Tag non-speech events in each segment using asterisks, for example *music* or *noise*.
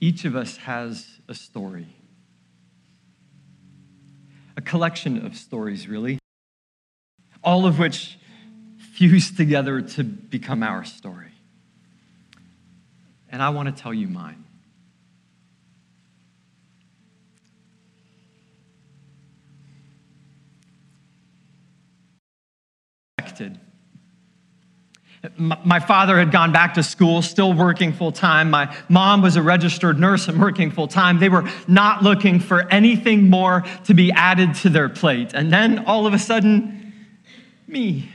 each of us has a story. A collection of stories, really. All of which fuse together to become our story. And I want to tell you mine. My father had gone back to school, still working full time. My mom was a registered nurse and working full time. They were not looking for anything more to be added to their plate. And then all of a sudden, me.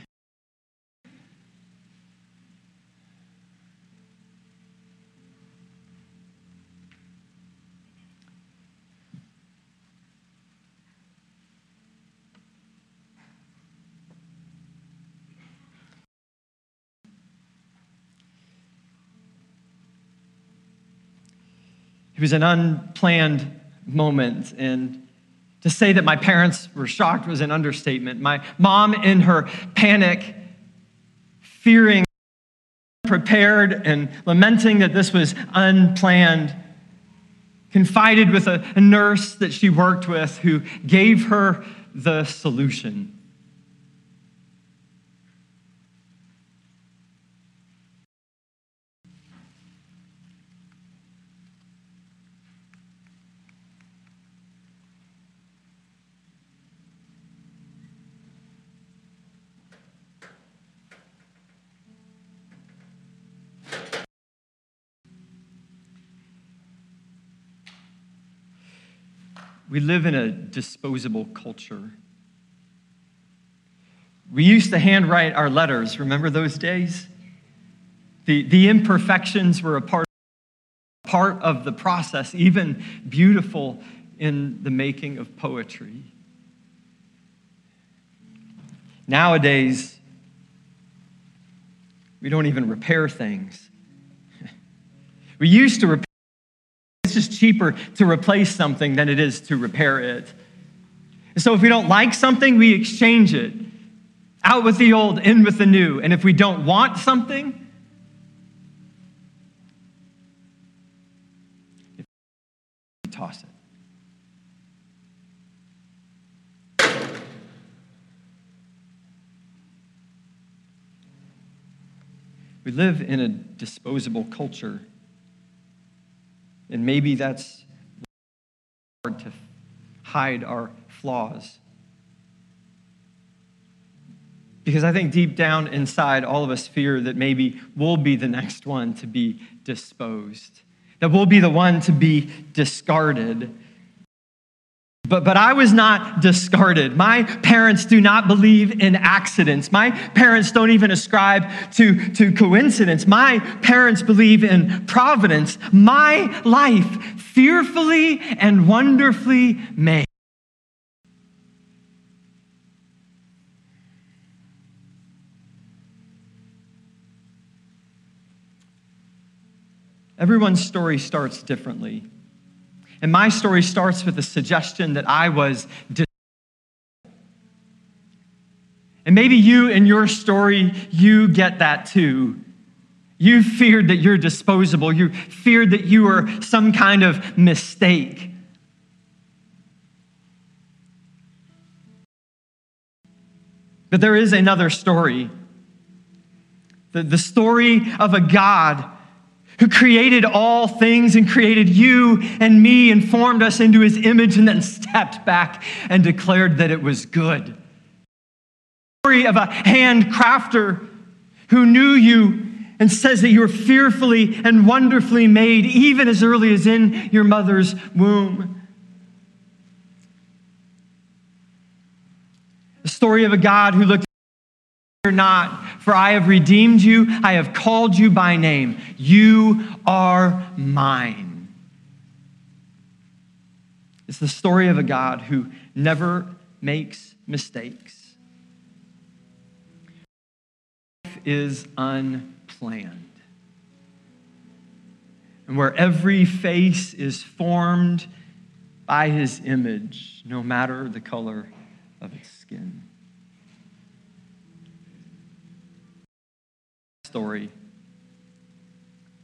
It was an unplanned moment. And to say that my parents were shocked was an understatement. My mom, in her panic, fearing, prepared, and lamenting that this was unplanned, confided with a, a nurse that she worked with who gave her the solution. We live in a disposable culture. We used to handwrite our letters. Remember those days? The, the imperfections were a part, part of the process, even beautiful in the making of poetry. Nowadays, we don't even repair things. *laughs* We used to repair just cheaper to replace something than it is to repair it. And so if we don't like something, we exchange it. Out with the old, in with the new. And if we don't want something, we toss it. We live in a disposable culture. And maybe that's hard to hide our flaws. Because I think deep down inside, all of us fear that maybe we'll be the next one to be disposed, that we'll be the one to be discarded. But, but I was not discarded. My parents do not believe in accidents. My parents don't even ascribe to, to coincidence. My parents believe in providence. My life, fearfully and wonderfully made. Everyone's story starts differently. And my story starts with a suggestion that I was. And maybe you, in your story, you get that too. You feared that you're disposable. You feared that you were some kind of mistake. But there is another story the, the story of a God who created all things and created you and me and formed us into his image and then stepped back and declared that it was good. Story of a hand crafter who knew you and says that you were fearfully and wonderfully made, even as early as in your mother's womb. The story of a God who looked not, for I have redeemed you, I have called you by name. You are mine. It's the story of a God who never makes mistakes. Life is unplanned. And where every face is formed by his image, no matter the color of its skin. Story.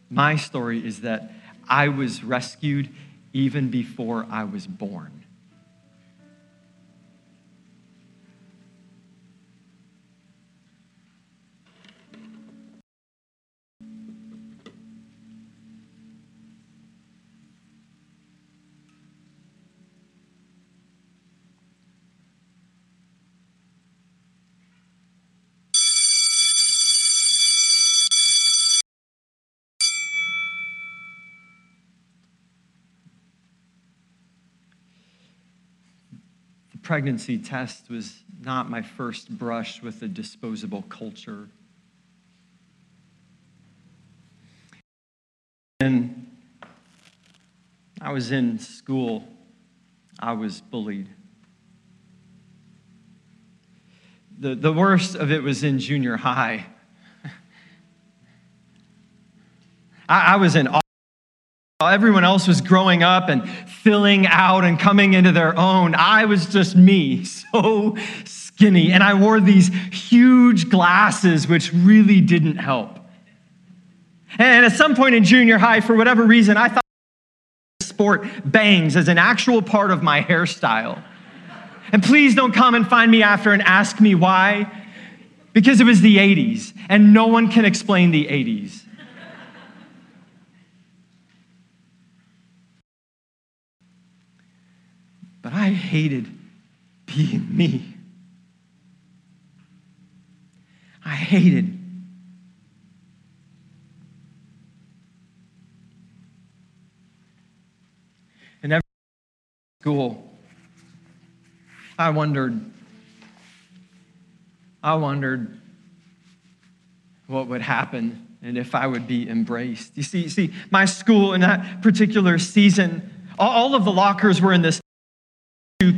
My story is that I was rescued even before I was born. Pregnancy test was not my first brush with a disposable culture. And I was in school, I was bullied. The, the worst of it was in junior high. *laughs* I, I was in Everyone else was growing up and filling out and coming into their own. I was just me, *laughs* so skinny. And I wore these huge glasses, which really didn't help. And at some point in junior high, for whatever reason, I thought sport bangs as an actual part of my hairstyle. And please don't come and find me after and ask me why, because it was the 80s, and no one can explain the 80s. I hated being me. I hated in every school I wondered I wondered what would happen and if I would be embraced. You see, you see, my school in that particular season, all of the lockers were in this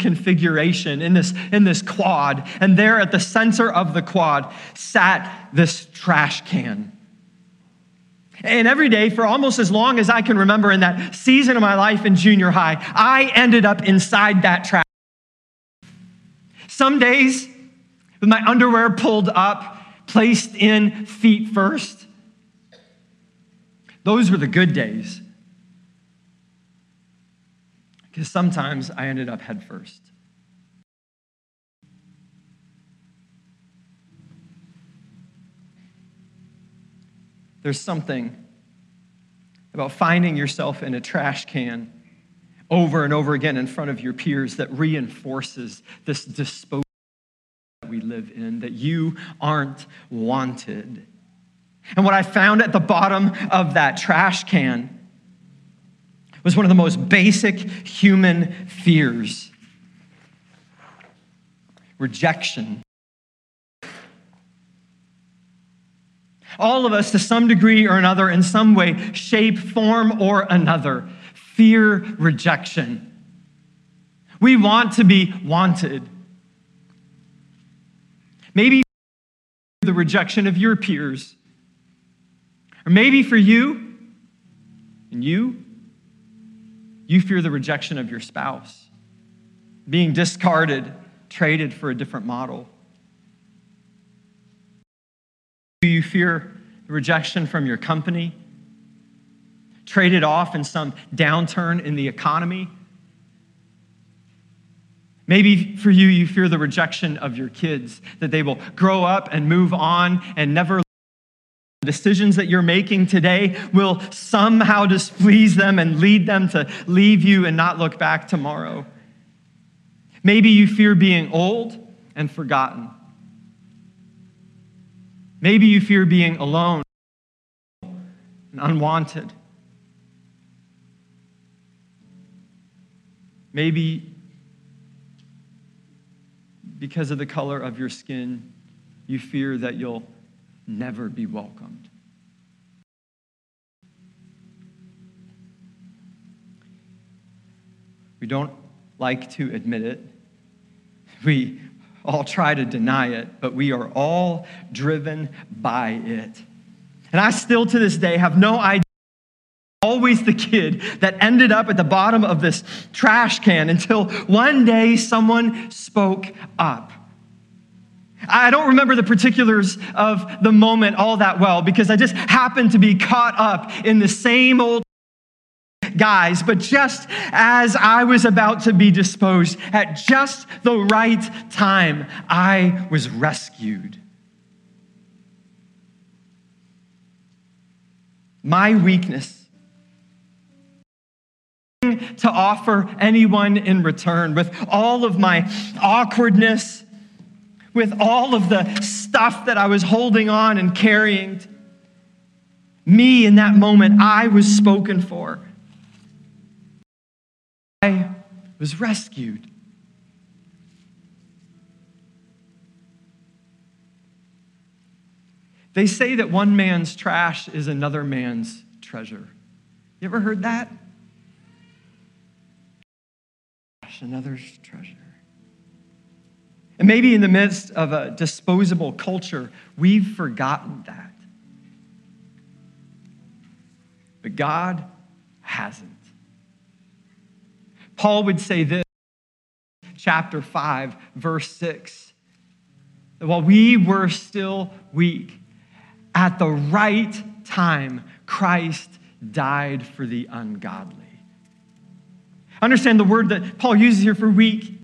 configuration in this, in this quad. And there at the center of the quad sat this trash can. And every day, for almost as long as I can remember in that season of my life in junior high, I ended up inside that trash. Some days, with my underwear pulled up, placed in feet first, those were the good days because sometimes I ended up head first. There's something about finding yourself in a trash can over and over again in front of your peers that reinforces this disposal that we live in, that you aren't wanted. And what I found at the bottom of that trash can was one of the most basic human fears rejection. All of us, to some degree or another, in some way, shape, form, or another, fear rejection. We want to be wanted. Maybe the rejection of your peers, or maybe for you and you, you fear the rejection of your spouse, being discarded, traded for a different model. Do you fear the rejection from your company, traded off in some downturn in the economy. Maybe for you, you fear the rejection of your kids, that they will grow up and move on and never decisions that you're making today will somehow displease them and lead them to leave you and not look back tomorrow. Maybe you fear being old and forgotten. Maybe you fear being alone and unwanted. Maybe because of the color of your skin, you fear that you'll never be welcomed. We don't like to admit it. *laughs* We all try to deny it, but we are all driven by it. And I still to this day have no idea. Always the kid that ended up at the bottom of this trash can until one day someone spoke up. I don't remember the particulars of the moment all that well because I just happened to be caught up in the same old guys, but just as I was about to be disposed, at just the right time, I was rescued. My weakness to offer anyone in return with all of my awkwardness, with all of the stuff that I was holding on and carrying. Me in that moment, I was spoken for. I was rescued. They say that one man's trash is another man's treasure. You ever heard that? Another's treasure. And maybe in the midst of a disposable culture, we've forgotten that. But God hasn't. Paul would say this, chapter 5, verse 6, that while we were still weak, at the right time, Christ died for the ungodly. Understand the word that Paul uses here for weak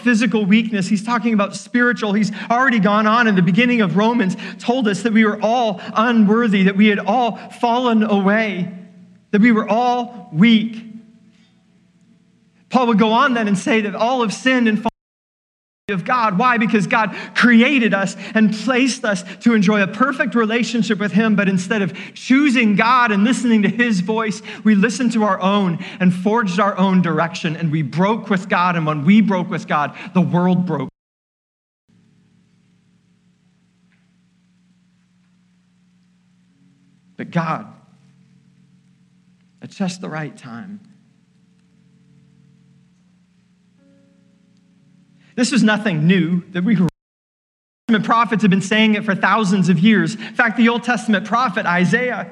physical weakness. He's talking about spiritual. He's already gone on in the beginning of Romans, told us that we were all unworthy, that we had all fallen away, that we were all weak. Paul would go on then and say that all have sinned and of God. Why? Because God created us and placed us to enjoy a perfect relationship with Him, but instead of choosing God and listening to His voice, we listened to our own and forged our own direction, and we broke with God. And when we broke with God, the world broke. But God, at just the right time, This was nothing new that we Testament prophets have been saying it for thousands of years. In fact, the Old Testament prophet Isaiah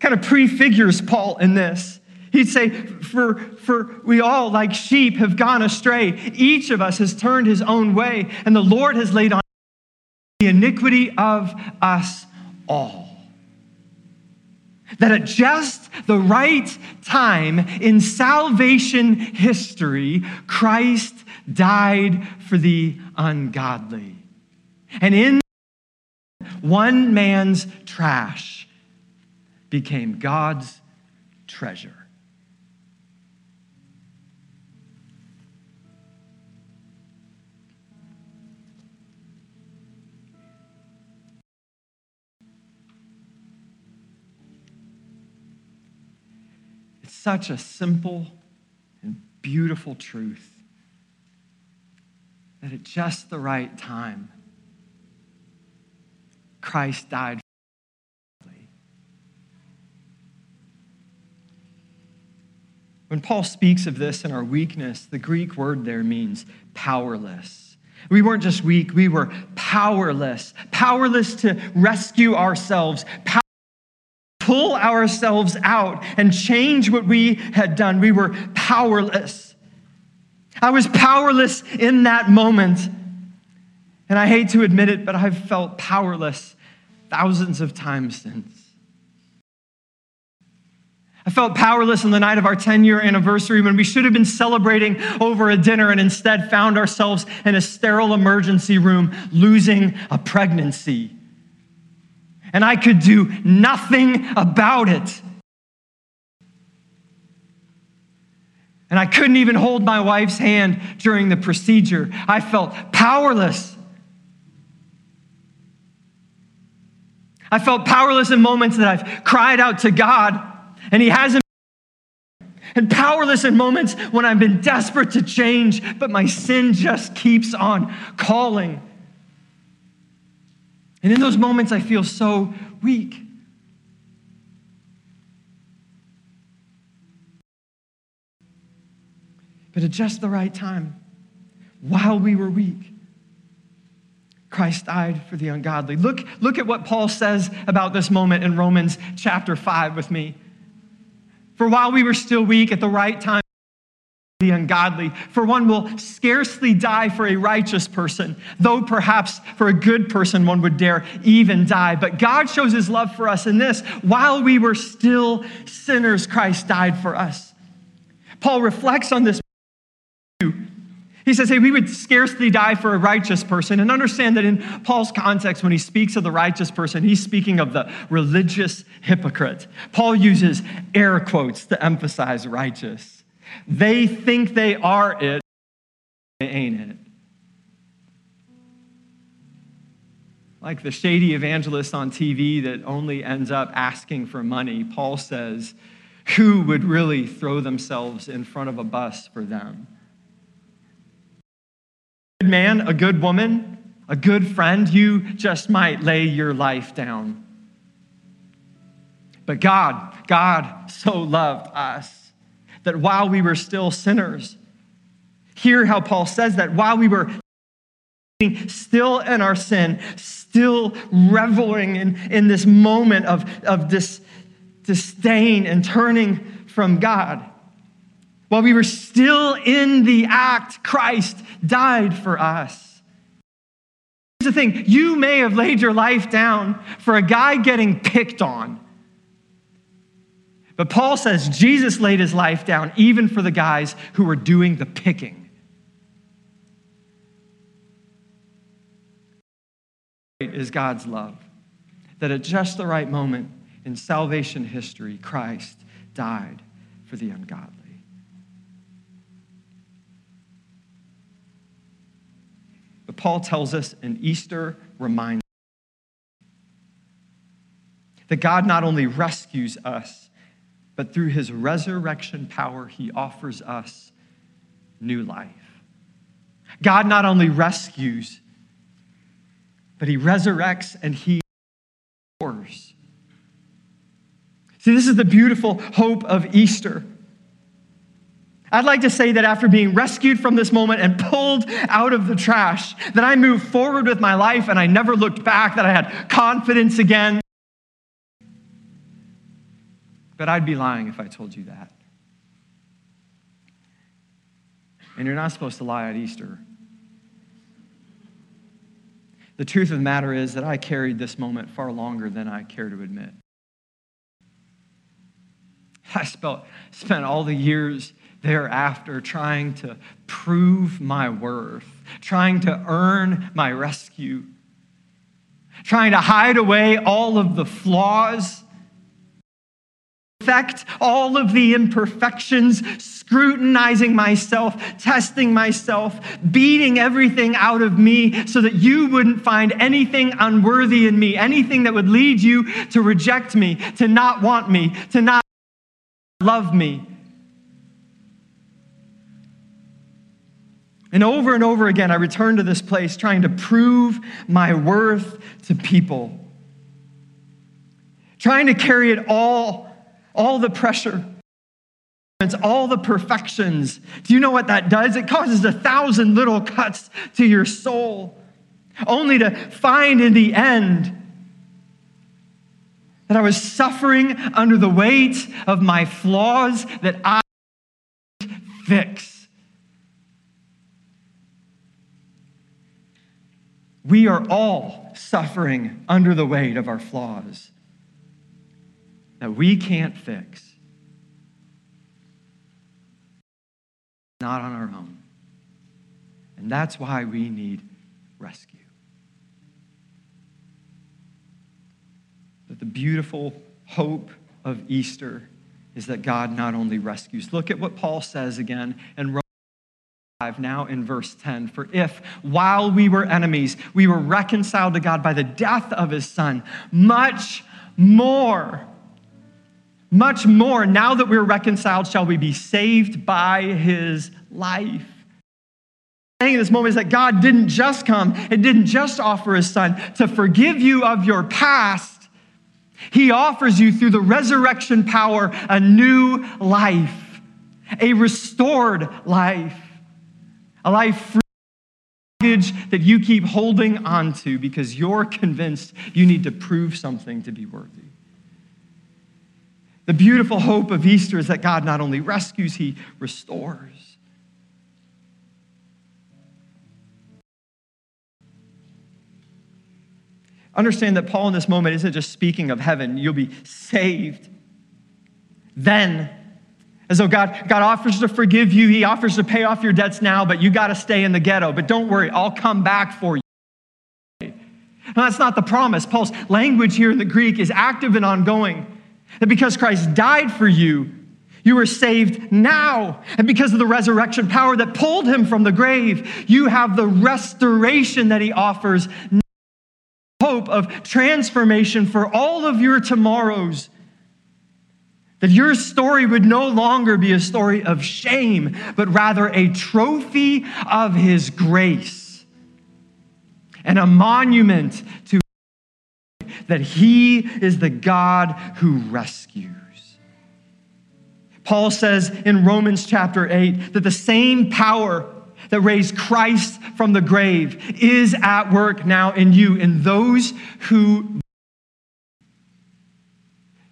kind of prefigures Paul in this. He'd say, for, for we all, like sheep, have gone astray. Each of us has turned his own way, and the Lord has laid on the iniquity of us all that at just the right time in salvation history, Christ died for the ungodly. And in one man's trash became God's treasure. Such a simple and beautiful truth that at just the right time, Christ died. When Paul speaks of this in our weakness, the Greek word there means powerless. We weren't just weak, we were powerless. Powerless to rescue ourselves, pull ourselves out and change what we had done. We were powerless. I was powerless in that moment. And I hate to admit it, but I've felt powerless thousands of times since. I felt powerless on the night of our 10 year anniversary when we should have been celebrating over a dinner and instead found ourselves in a sterile emergency room losing a pregnancy and I could do nothing about it. And I couldn't even hold my wife's hand during the procedure. I felt powerless. I felt powerless in moments that I've cried out to God and He hasn't. And powerless in moments when I've been desperate to change, but my sin just keeps on calling. And in those moments, I feel so weak. But at just the right time, while we were weak, Christ died for the ungodly. Look, look at what Paul says about this moment in Romans chapter 5 with me. For while we were still weak, at the right time, the ungodly, for one will scarcely die for a righteous person, though perhaps for a good person one would dare even die. But God shows his love for us in this while we were still sinners, Christ died for us. Paul reflects on this. He says, Hey, we would scarcely die for a righteous person. And understand that in Paul's context, when he speaks of the righteous person, he's speaking of the religious hypocrite. Paul uses air quotes to emphasize righteous. They think they are it, they ain't it. Like the shady evangelist on TV that only ends up asking for money, Paul says, who would really throw themselves in front of a bus for them? A good man, a good woman, a good friend, you just might lay your life down. But God, God so loved us that while we were still sinners, hear how Paul says that while we were still in our sin, still reveling in, in this moment of, of disdain and turning from God, while we were still in the act, Christ died for us. Here's the thing you may have laid your life down for a guy getting picked on but Paul says Jesus laid his life down even for the guys who were doing the picking. Is God's love. That at just the right moment in salvation history, Christ died for the ungodly. But Paul tells us an Easter reminder that God not only rescues us, but through his resurrection power, he offers us new life. God not only rescues, but he resurrects and he restores. See, this is the beautiful hope of Easter. I'd like to say that after being rescued from this moment and pulled out of the trash, that I moved forward with my life and I never looked back, that I had confidence again, but I'd be lying if I told you that. And you're not supposed to lie at Easter. The truth of the matter is that I carried this moment far longer than I care to admit. I spent all the years thereafter trying to prove my worth, trying to earn my rescue, trying to hide away all of the flaws perfect all of the imperfections, scrutinizing myself, testing myself, beating everything out of me so that you wouldn't find anything unworthy in me, anything that would lead you to reject me, to not want me, to not love me. And over and over again, I return to this place trying to prove my worth to people, trying to carry it all all the pressure, all the perfections. Do you know what that does? It causes a thousand little cuts to your soul, only to find in the end that I was suffering under the weight of my flaws that I fix. We are all suffering under the weight of our flaws that we can't fix. Not on our own. And that's why we need rescue. But the beautiful hope of Easter is that God not only rescues. Look at what Paul says again in Romans 5, now in verse 10. For if, while we were enemies, we were reconciled to God by the death of his Son, much more much more, now that we're reconciled, shall we be saved by his life. In this moment is that God didn't just come and didn't just offer his son to forgive you of your past. He offers you through the resurrection power a new life, a restored life, a life free baggage that you keep holding on to because you're convinced you need to prove something to be worthy. The beautiful hope of Easter is that God not only rescues, he restores. Understand that Paul in this moment isn't just speaking of heaven. You'll be saved. Then, as though God, God offers to forgive you, He offers to pay off your debts now, but you got to stay in the ghetto. But don't worry, I'll come back for you. Now, that's not the promise. Paul's language here in the Greek is active and ongoing. That because Christ died for you, you are saved now. And because of the resurrection power that pulled him from the grave, you have the restoration that he offers hope of transformation for all of your tomorrows. That your story would no longer be a story of shame, but rather a trophy of his grace and a monument to that he is the God who rescues. Paul says in Romans chapter 8 that the same power that raised Christ from the grave is at work now in you, in those who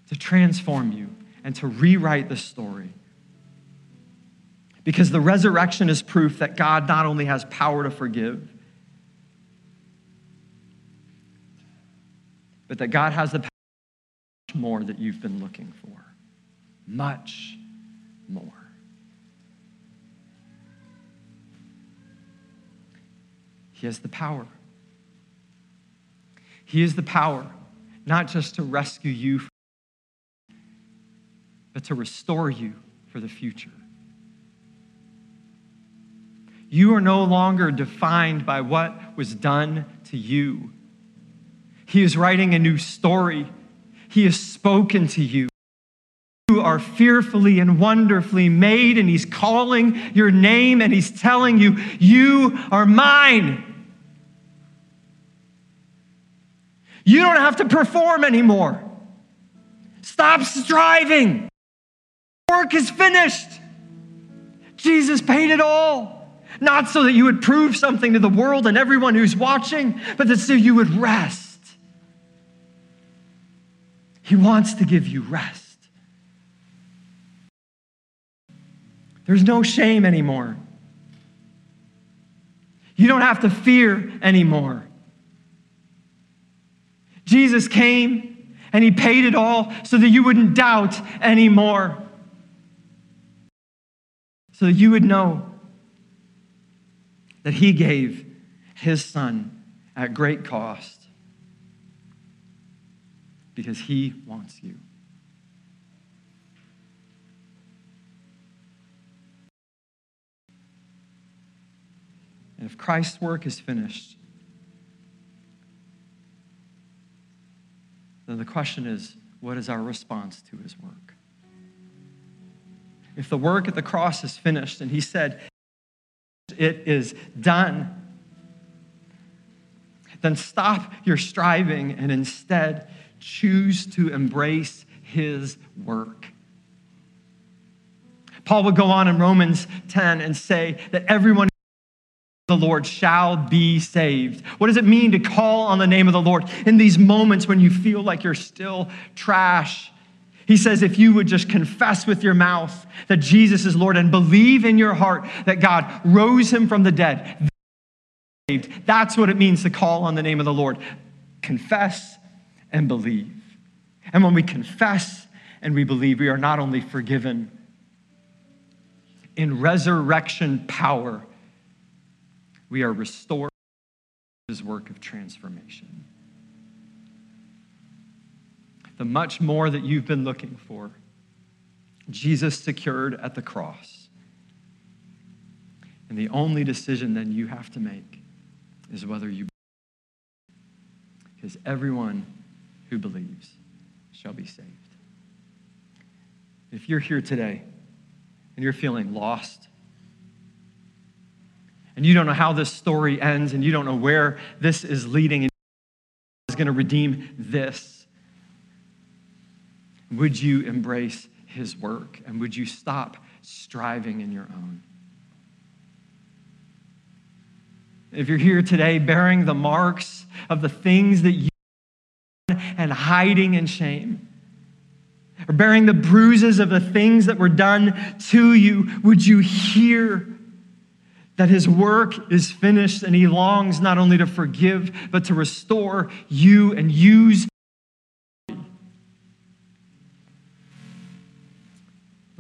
to transform you and to rewrite the story. Because the resurrection is proof that God not only has power to forgive, but that God has the power more that you've been looking for. Much more. He has the power. He is the power, not just to rescue you, but to restore you for the future. You are no longer defined by what was done to you. He is writing a new story. He has spoken to you. You are fearfully and wonderfully made, and He's calling your name and He's telling you, You are mine. You don't have to perform anymore. Stop striving. Work is finished. Jesus paid it all. Not so that you would prove something to the world and everyone who's watching, but that so you would rest. He wants to give you rest. There's no shame anymore. You don't have to fear anymore. Jesus came and he paid it all so that you wouldn't doubt anymore. So that you would know that he gave his son at great cost because he wants you. And if Christ's work is finished, then the question is what is our response to his work? If the work at the cross is finished and he said, it is done, then stop your striving and instead choose to embrace his work. Paul would go on in Romans 10 and say that everyone the Lord shall be saved. What does it mean to call on the name of the Lord in these moments when you feel like you're still trash? He says, if you would just confess with your mouth that Jesus is Lord and believe in your heart that God rose him from the dead, that's what it means to call on the name of the Lord. Confess and believe. And when we confess and we believe, we are not only forgiven in resurrection power we are restored to his work of transformation. The much more that you've been looking for, Jesus secured at the cross. And the only decision then you have to make is whether you because everyone who believes shall be saved. If you're here today and you're feeling lost, and you don't know how this story ends, and you don't know where this is leading, and is going to redeem this, would you embrace his work? And would you stop striving in your own? If you're here today bearing the marks of the things that you and hiding in shame, or bearing the bruises of the things that were done to you, would you hear that his work is finished and he longs not only to forgive, but to restore you and use. But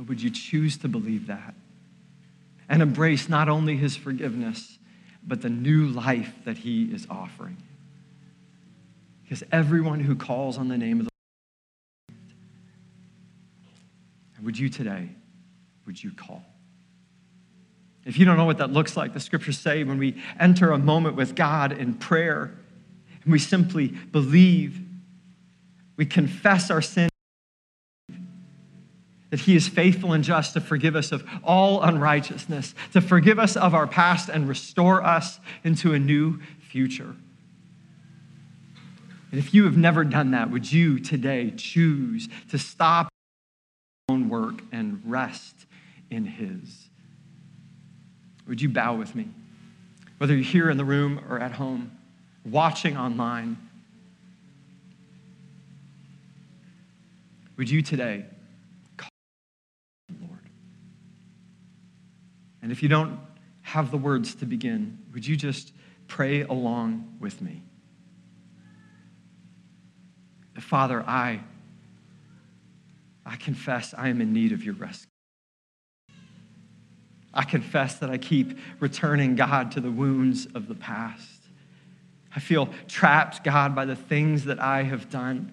would you choose to believe that and embrace not only his forgiveness, but the new life that he is offering? Because everyone who calls on the name of the Lord, would you today, would you call? If you don't know what that looks like, the scriptures say when we enter a moment with God in prayer and we simply believe, we confess our sin, that He is faithful and just to forgive us of all unrighteousness, to forgive us of our past and restore us into a new future. And if you have never done that, would you today choose to stop your own work and rest in His? Would you bow with me? Whether you're here in the room or at home, watching online, would you today call the Lord? And if you don't have the words to begin, would you just pray along with me? Father, I, I confess I am in need of your rescue. I confess that I keep returning, God, to the wounds of the past. I feel trapped, God, by the things that I have done.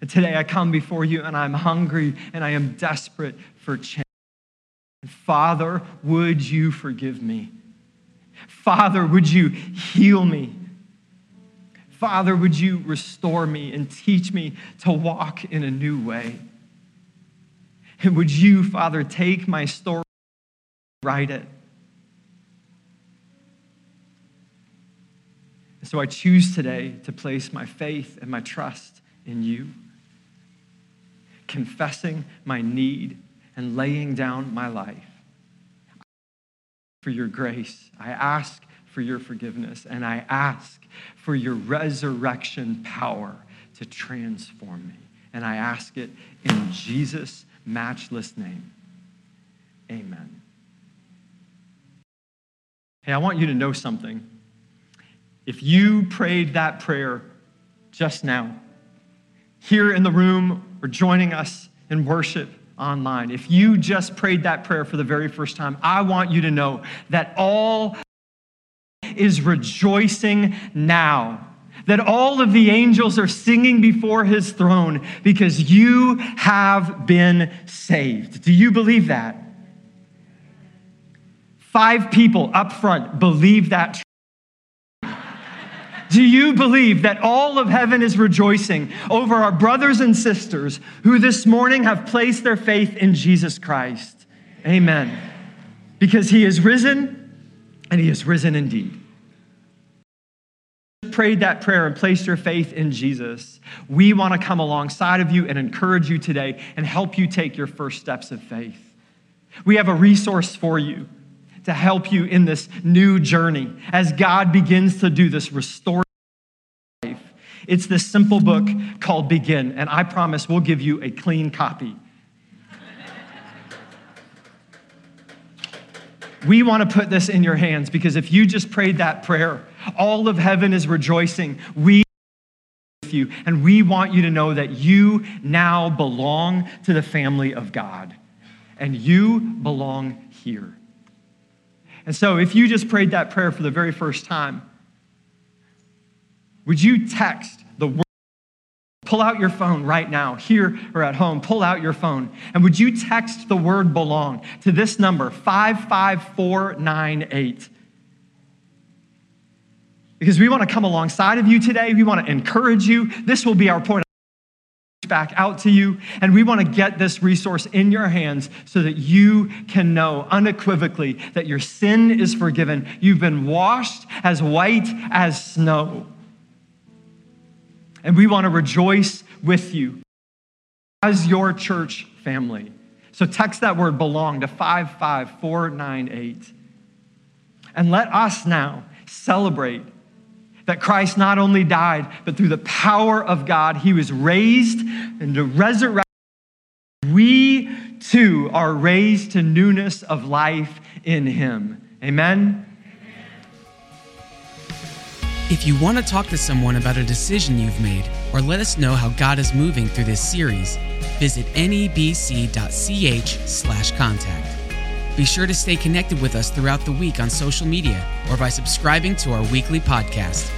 And today I come before you and I'm hungry and I am desperate for change. Father, would you forgive me? Father, would you heal me? Father, would you restore me and teach me to walk in a new way? And would you, Father, take my story? write it. And so I choose today to place my faith and my trust in you, confessing my need and laying down my life. For your grace, I ask for your forgiveness, and I ask for your resurrection power to transform me. And I ask it in Jesus' matchless name. Amen. Hey, I want you to know something. If you prayed that prayer just now, here in the room or joining us in worship online, if you just prayed that prayer for the very first time, I want you to know that all is rejoicing now. That all of the angels are singing before his throne because you have been saved. Do you believe that? Five people up front believe that. Do you believe that all of heaven is rejoicing over our brothers and sisters who this morning have placed their faith in Jesus Christ? Amen. Because he is risen and he is risen indeed. Prayed that prayer and placed your faith in Jesus. We want to come alongside of you and encourage you today and help you take your first steps of faith. We have a resource for you to help you in this new journey as God begins to do this restorative life. It's this simple book called Begin, and I promise we'll give you a clean copy. we want to put this in your hands because if you just prayed that prayer, all of heaven is rejoicing. We with you, and we want you to know that you now belong to the family of God, and you belong here. And so, if you just prayed that prayer for the very first time, would you text the word? Pull out your phone right now, here or at home. Pull out your phone. And would you text the word belong to this number, 55498? Because we want to come alongside of you today. We want to encourage you. This will be our point back out to you. And we want to get this resource in your hands so that you can know unequivocally that your sin is forgiven. You've been washed as white as snow. And we want to rejoice with you as your church family. So text that word belong to 55498. And let us now celebrate that Christ not only died, but through the power of God, he was raised and resurrected. We too are raised to newness of life in Him. Amen. If you want to talk to someone about a decision you've made or let us know how God is moving through this series, visit nebc.ch/contact. Be sure to stay connected with us throughout the week on social media or by subscribing to our weekly podcast.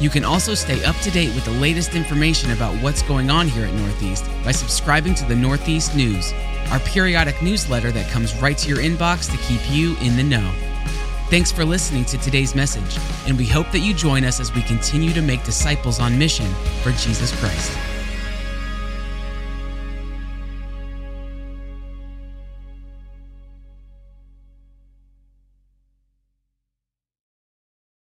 You can also stay up to date with the latest information about what's going on here at Northeast by subscribing to the Northeast News, our periodic newsletter that comes right to your inbox to keep you in the know. Thanks for listening to today's message, and we hope that you join us as we continue to make disciples on mission for Jesus Christ.